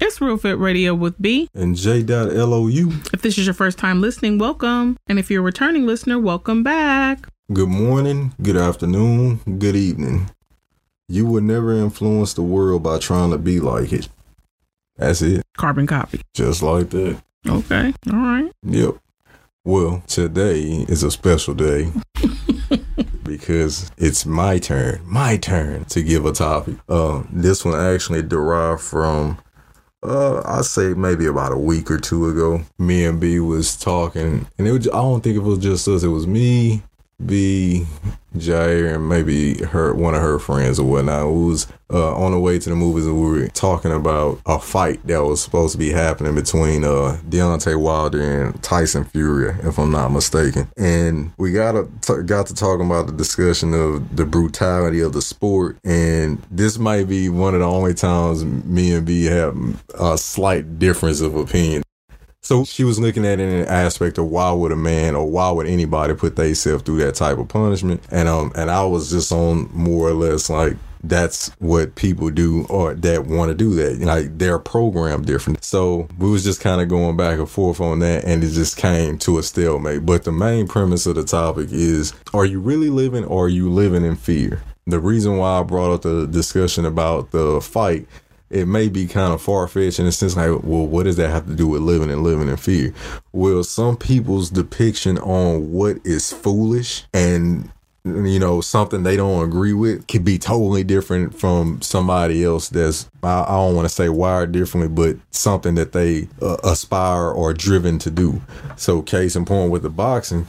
It's Real Fit Radio with B and J. Lou. If this is your first time listening, welcome. And if you're a returning listener, welcome back. Good morning, good afternoon, good evening. You will never influence the world by trying to be like it. That's it. Carbon copy. Just like that. Okay. All right. Yep. Well, today is a special day because it's my turn, my turn to give a topic. Uh, this one actually derived from uh, I say maybe about a week or two ago, me and B was talking, and it was, I don't think it was just us. It was me, B, Jair, and maybe her one of her friends or whatnot. Who was uh, on the way to the movies, and we were talking about a fight that was supposed to be happening between uh, Deontay Wilder and Tyson Fury, if I'm not mistaken. And we got to got to talking about the discussion of the brutality of the sport, and this might be one of the only times me and B have a slight difference of opinion. So she was looking at it in an aspect of why would a man or why would anybody put themselves through that type of punishment? And um and I was just on more or less like that's what people do or that want to do that. Like they're programmed different. So we was just kind of going back and forth on that and it just came to a stalemate. But the main premise of the topic is are you really living or are you living in fear? The reason why I brought up the discussion about the fight it may be kind of far fetched in a sense like, well, what does that have to do with living and living in fear? Well, some people's depiction on what is foolish and you know something they don't agree with could be totally different from somebody else that's I, I don't want to say wired differently, but something that they uh, aspire or driven to do. So, case in point with the boxing,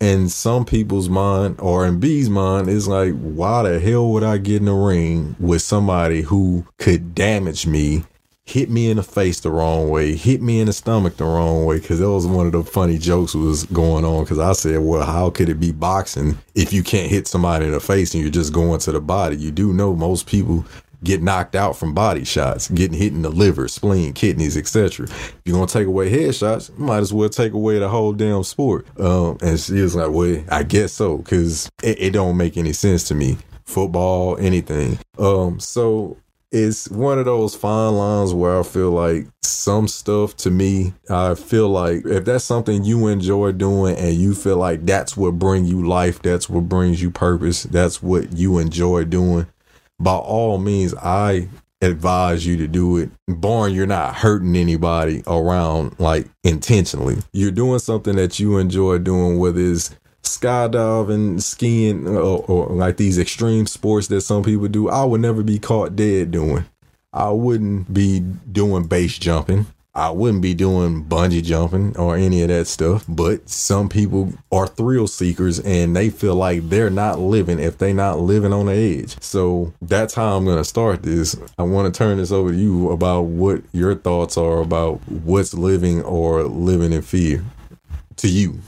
in some people's mind or in B's mind is like, why the hell would I get in a ring with somebody who could damage me, hit me in the face the wrong way, hit me in the stomach the wrong way? Because that was one of the funny jokes was going on. Because I said, well, how could it be boxing if you can't hit somebody in the face and you're just going to the body? You do know most people get knocked out from body shots, getting hit in the liver, spleen, kidneys, etc. If you're gonna take away headshots, you might as well take away the whole damn sport. Um, and she was like, "Well, I guess so," because it, it don't make any sense to me. Football, anything. Um, so it's one of those fine lines where I feel like some stuff to me, I feel like if that's something you enjoy doing and you feel like that's what bring you life, that's what brings you purpose, that's what you enjoy doing, by all means, I advise you to do it, barring you're not hurting anybody around like intentionally. You're doing something that you enjoy doing, whether it's skydiving, skiing, or, or like these extreme sports that some people do. I would never be caught dead doing. I wouldn't be doing base jumping. I wouldn't be doing bungee jumping or any of that stuff. But some people are thrill seekers and they feel like they're not living if they're not living on the edge. So that's how I'm going to start this. I want to turn this over to you about what your thoughts are about what's living or living in fear to you.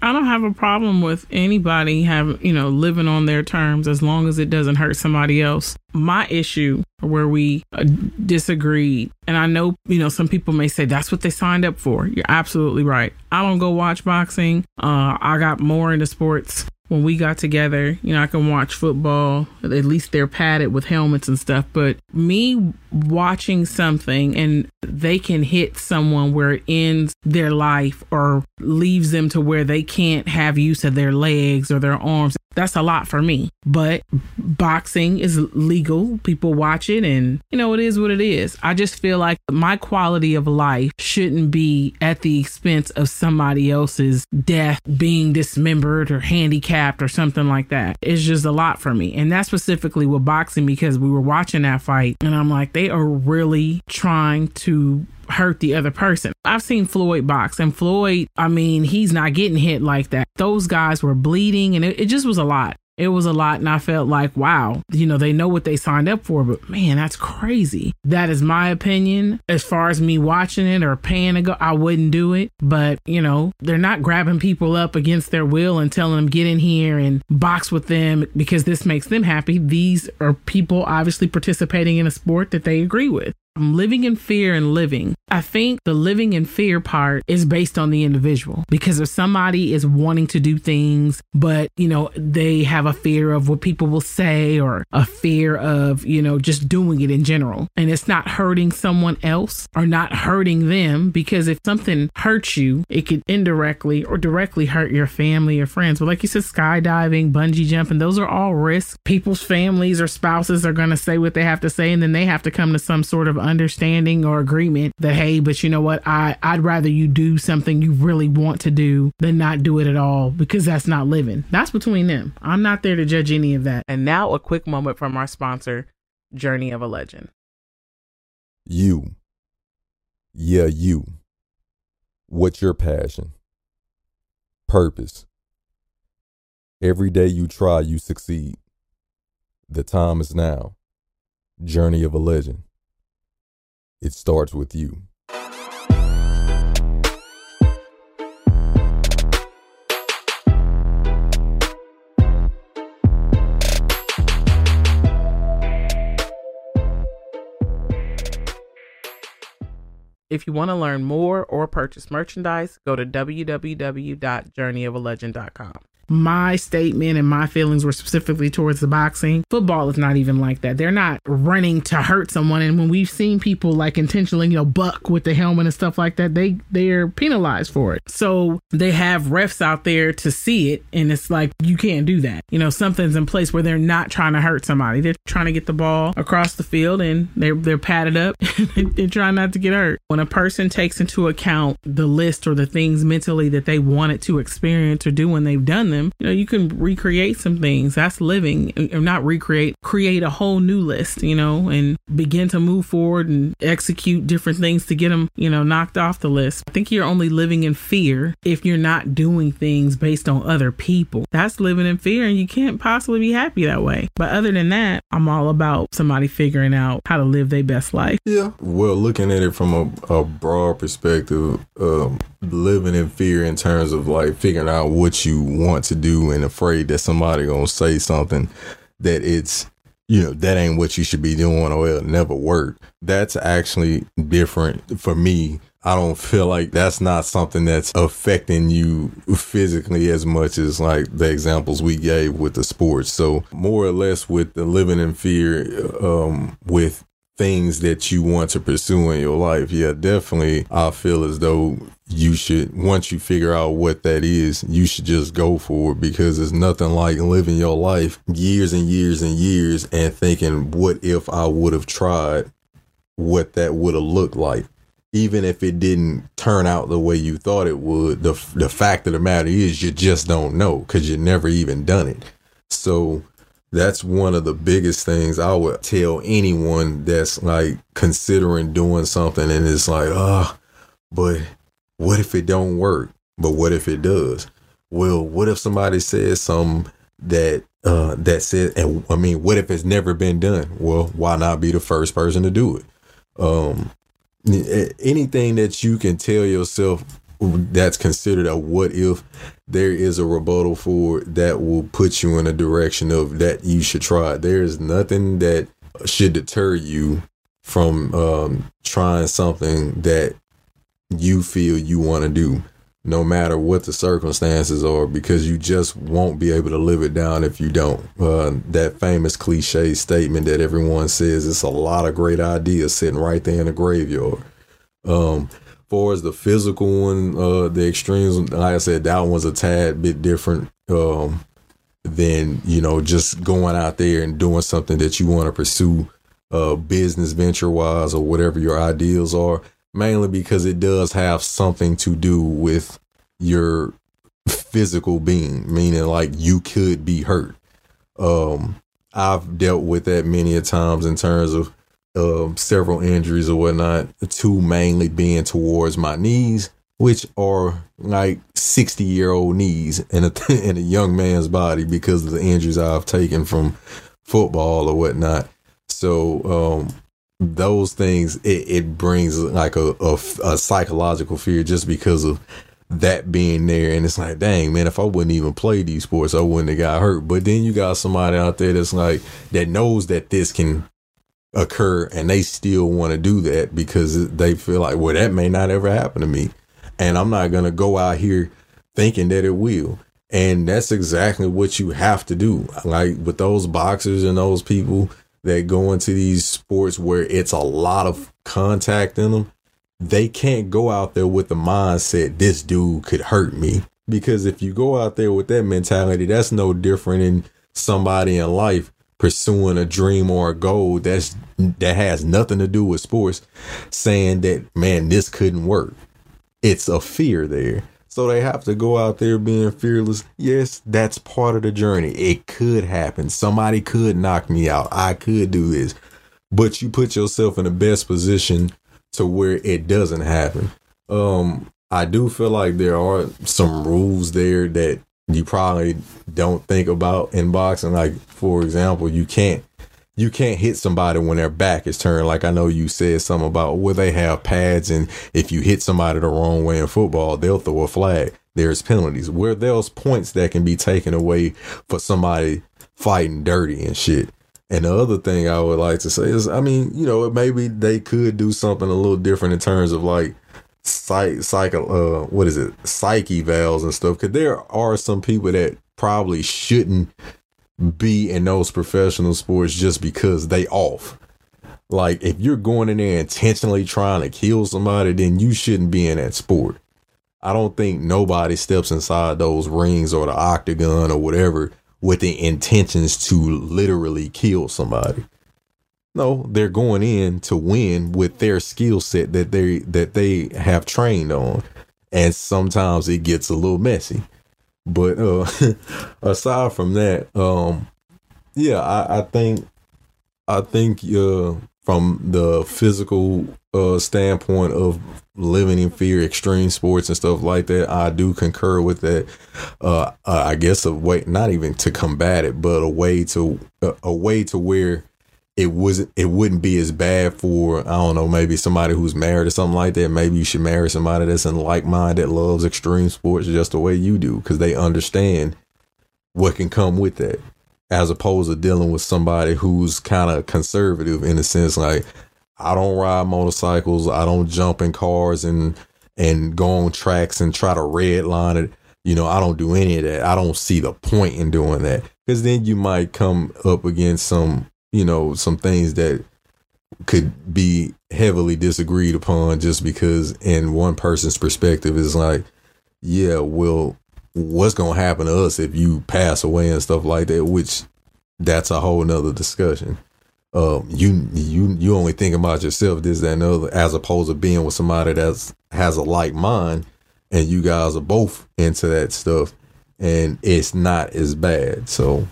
I don't have a problem with anybody having, you know, living on their terms as long as it doesn't hurt somebody else. My issue where we uh, disagreed, and I know, you know, some people may say that's what they signed up for. You're absolutely right. I don't go watch boxing. Uh, I got more into sports when we got together, you know, I can watch football. At least they're padded with helmets and stuff. But me watching something and they can hit someone where it ends their life or leaves them to where they can't have use of their legs or their arms that's a lot for me. But boxing is legal. People watch it and, you know, it is what it is. I just feel like my quality of life shouldn't be at the expense of somebody else's death, being dismembered or handicapped or something like that. It's just a lot for me. And that's specifically with boxing because we were watching that fight and I'm like, they are really trying to hurt the other person. I've seen Floyd box, and Floyd, I mean, he's not getting hit like that. Those guys were bleeding, and it, it just was a lot. It was a lot, and I felt like, wow, you know, they know what they signed up for, but man, that's crazy. That is my opinion. As far as me watching it or paying to go, I wouldn't do it. But, you know, they're not grabbing people up against their will and telling them, get in here and box with them because this makes them happy. These are people obviously participating in a sport that they agree with. Living in fear and living. I think the living in fear part is based on the individual because if somebody is wanting to do things, but you know, they have a fear of what people will say or a fear of, you know, just doing it in general and it's not hurting someone else or not hurting them because if something hurts you, it could indirectly or directly hurt your family or friends. But like you said, skydiving, bungee jumping, those are all risks. People's families or spouses are going to say what they have to say and then they have to come to some sort of understanding or agreement that hey, but you know what? I I'd rather you do something you really want to do than not do it at all because that's not living. That's between them. I'm not there to judge any of that. And now a quick moment from our sponsor, Journey of a Legend. You. Yeah, you. What's your passion? Purpose. Every day you try, you succeed. The time is now. Journey of a Legend. It starts with you. If you want to learn more or purchase merchandise, go to www.journeyofalegend.com my statement and my feelings were specifically towards the boxing. Football is not even like that. They're not running to hurt someone. And when we've seen people like intentionally, you know, buck with the helmet and stuff like that, they they're penalized for it. So they have refs out there to see it, and it's like you can't do that. You know, something's in place where they're not trying to hurt somebody. They're trying to get the ball across the field, and they're they're padded up. they're trying not to get hurt. When a person takes into account the list or the things mentally that they wanted to experience or do when they've done them them, you know, you can recreate some things. That's living, or not recreate, create a whole new list, you know, and begin to move forward and execute different things to get them, you know, knocked off the list. I think you're only living in fear if you're not doing things based on other people. That's living in fear, and you can't possibly be happy that way. But other than that, I'm all about somebody figuring out how to live their best life. Yeah. Well, looking at it from a, a broad perspective, um, living in fear in terms of like figuring out what you want to do and afraid that somebody gonna say something that it's you know that ain't what you should be doing or it'll never work. That's actually different for me. I don't feel like that's not something that's affecting you physically as much as like the examples we gave with the sports. So more or less with the living in fear um, with things that you want to pursue in your life yeah definitely i feel as though you should once you figure out what that is you should just go for it because it's nothing like living your life years and years and years and thinking what if i would have tried what that would have looked like? Even if it didn't turn out the way you thought it would the the fact of the matter is you just don't know cuz you never even done it. So that's one of the biggest things I would tell anyone that's like considering doing something and it's like, oh, but what if it don't work? But what if it does? Well, what if somebody says something that uh that says and I mean, what if it's never been done? Well, why not be the first person to do it? Um anything that you can tell yourself that's considered a what if there is a rebuttal for that will put you in a direction of that you should try there is nothing that should deter you from um, trying something that you feel you want to do, no matter what the circumstances are, because you just won't be able to live it down if you don't. Uh, that famous cliche statement that everyone says it's a lot of great ideas sitting right there in the graveyard. Um, far as the physical one, uh, the extremes, like I said, that one's a tad bit different. Um, than you know just going out there and doing something that you want to pursue uh business venture wise or whatever your ideals are mainly because it does have something to do with your physical being, meaning like you could be hurt. Um, I've dealt with that many a times in terms of um, several injuries or whatnot. Two mainly being towards my knees, which are like sixty year old knees in a in a young man's body because of the injuries I've taken from football or whatnot. So um, those things it, it brings like a, a, a psychological fear just because of that being there and it's like dang man if i wouldn't even play these sports i wouldn't have got hurt but then you got somebody out there that's like that knows that this can occur and they still want to do that because they feel like, well, that may not ever happen to me. And I'm not going to go out here thinking that it will. And that's exactly what you have to do. Like with those boxers and those people that go into these sports where it's a lot of contact in them, they can't go out there with the mindset, this dude could hurt me. Because if you go out there with that mentality, that's no different than somebody in life pursuing a dream or a goal that's that has nothing to do with sports saying that man this couldn't work it's a fear there so they have to go out there being fearless. Yes that's part of the journey. It could happen. Somebody could knock me out. I could do this. But you put yourself in the best position to where it doesn't happen. Um i do feel like there are some rules there that you probably don't think about in boxing. Like for example, you can't you can't hit somebody when their back is turned. Like I know you said something about where they have pads, and if you hit somebody the wrong way in football, they'll throw a flag. There's penalties. Where there's points that can be taken away for somebody fighting dirty and shit. And the other thing I would like to say is, I mean, you know, maybe they could do something a little different in terms of like psych, psych uh, what is it, psych evals and stuff. Because there are some people that probably shouldn't be in those professional sports just because they off. Like if you're going in there intentionally trying to kill somebody, then you shouldn't be in that sport. I don't think nobody steps inside those rings or the octagon or whatever with the intentions to literally kill somebody. No, they're going in to win with their skill set that they that they have trained on. And sometimes it gets a little messy. But uh aside from that, um yeah, I, I think I think uh from the physical uh standpoint of living in fear, extreme sports and stuff like that, I do concur with that. Uh, I guess a way, not even to combat it, but a way to a way to where it wasn't it wouldn't be as bad for I don't know maybe somebody who's married or something like that. Maybe you should marry somebody that's in like mind that loves extreme sports just the way you do because they understand what can come with that, as opposed to dealing with somebody who's kind of conservative in a sense like I don't ride motorcycles, I don't jump in cars and and go on tracks and try to redline it. You know, I don't do any of that. I don't see the point in doing that because then you might come up against some you know, some things that could be heavily disagreed upon just because in one person's perspective is like, yeah, well, what's gonna happen to us if you pass away and stuff like that, which that's a whole nother discussion. Um, you you you only think about yourself, this, that, and other, as opposed to being with somebody that's has a like mind and you guys are both into that stuff and it's not as bad. So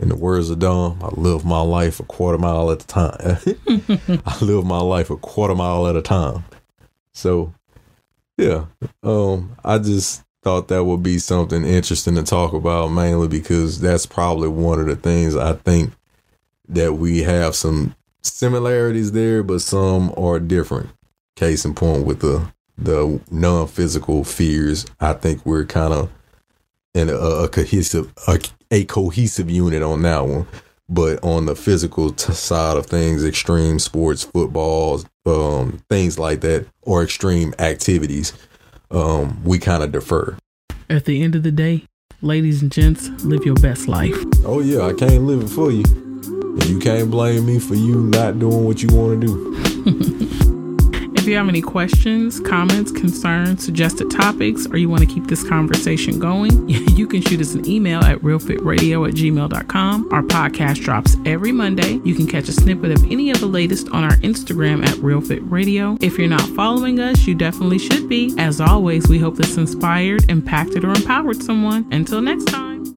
in the words of Dom, I live my life a quarter mile at a time. I live my life a quarter mile at a time. So, yeah, um, I just thought that would be something interesting to talk about, mainly because that's probably one of the things I think that we have some similarities there, but some are different. Case in point with the the non physical fears, I think we're kind of in a, a cohesive a, a cohesive unit on that one. But on the physical t- side of things, extreme sports, footballs, um, things like that, or extreme activities, um, we kind of defer. At the end of the day, ladies and gents, live your best life. Oh yeah, I can't live it for you, and you can't blame me for you not doing what you want to do. If you have any questions, comments, concerns, suggested topics, or you want to keep this conversation going, you can shoot us an email at realfitradio at gmail.com. Our podcast drops every Monday. You can catch a snippet of any of the latest on our Instagram at realfitradio. If you're not following us, you definitely should be. As always, we hope this inspired, impacted, or empowered someone. Until next time.